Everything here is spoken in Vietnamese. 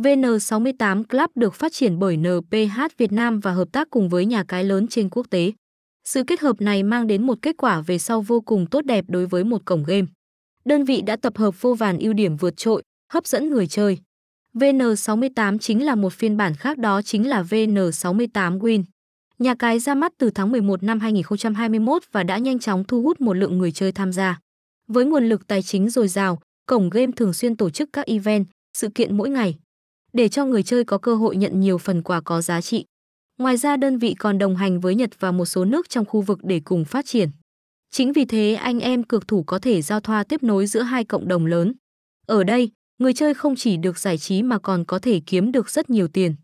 VN68 Club được phát triển bởi NPH Việt Nam và hợp tác cùng với nhà cái lớn trên quốc tế. Sự kết hợp này mang đến một kết quả về sau vô cùng tốt đẹp đối với một cổng game. Đơn vị đã tập hợp vô vàn ưu điểm vượt trội, hấp dẫn người chơi. VN68 chính là một phiên bản khác đó chính là VN68 Win. Nhà cái ra mắt từ tháng 11 năm 2021 và đã nhanh chóng thu hút một lượng người chơi tham gia. Với nguồn lực tài chính dồi dào, cổng game thường xuyên tổ chức các event, sự kiện mỗi ngày để cho người chơi có cơ hội nhận nhiều phần quà có giá trị. Ngoài ra đơn vị còn đồng hành với Nhật và một số nước trong khu vực để cùng phát triển. Chính vì thế anh em cược thủ có thể giao thoa tiếp nối giữa hai cộng đồng lớn. Ở đây, người chơi không chỉ được giải trí mà còn có thể kiếm được rất nhiều tiền.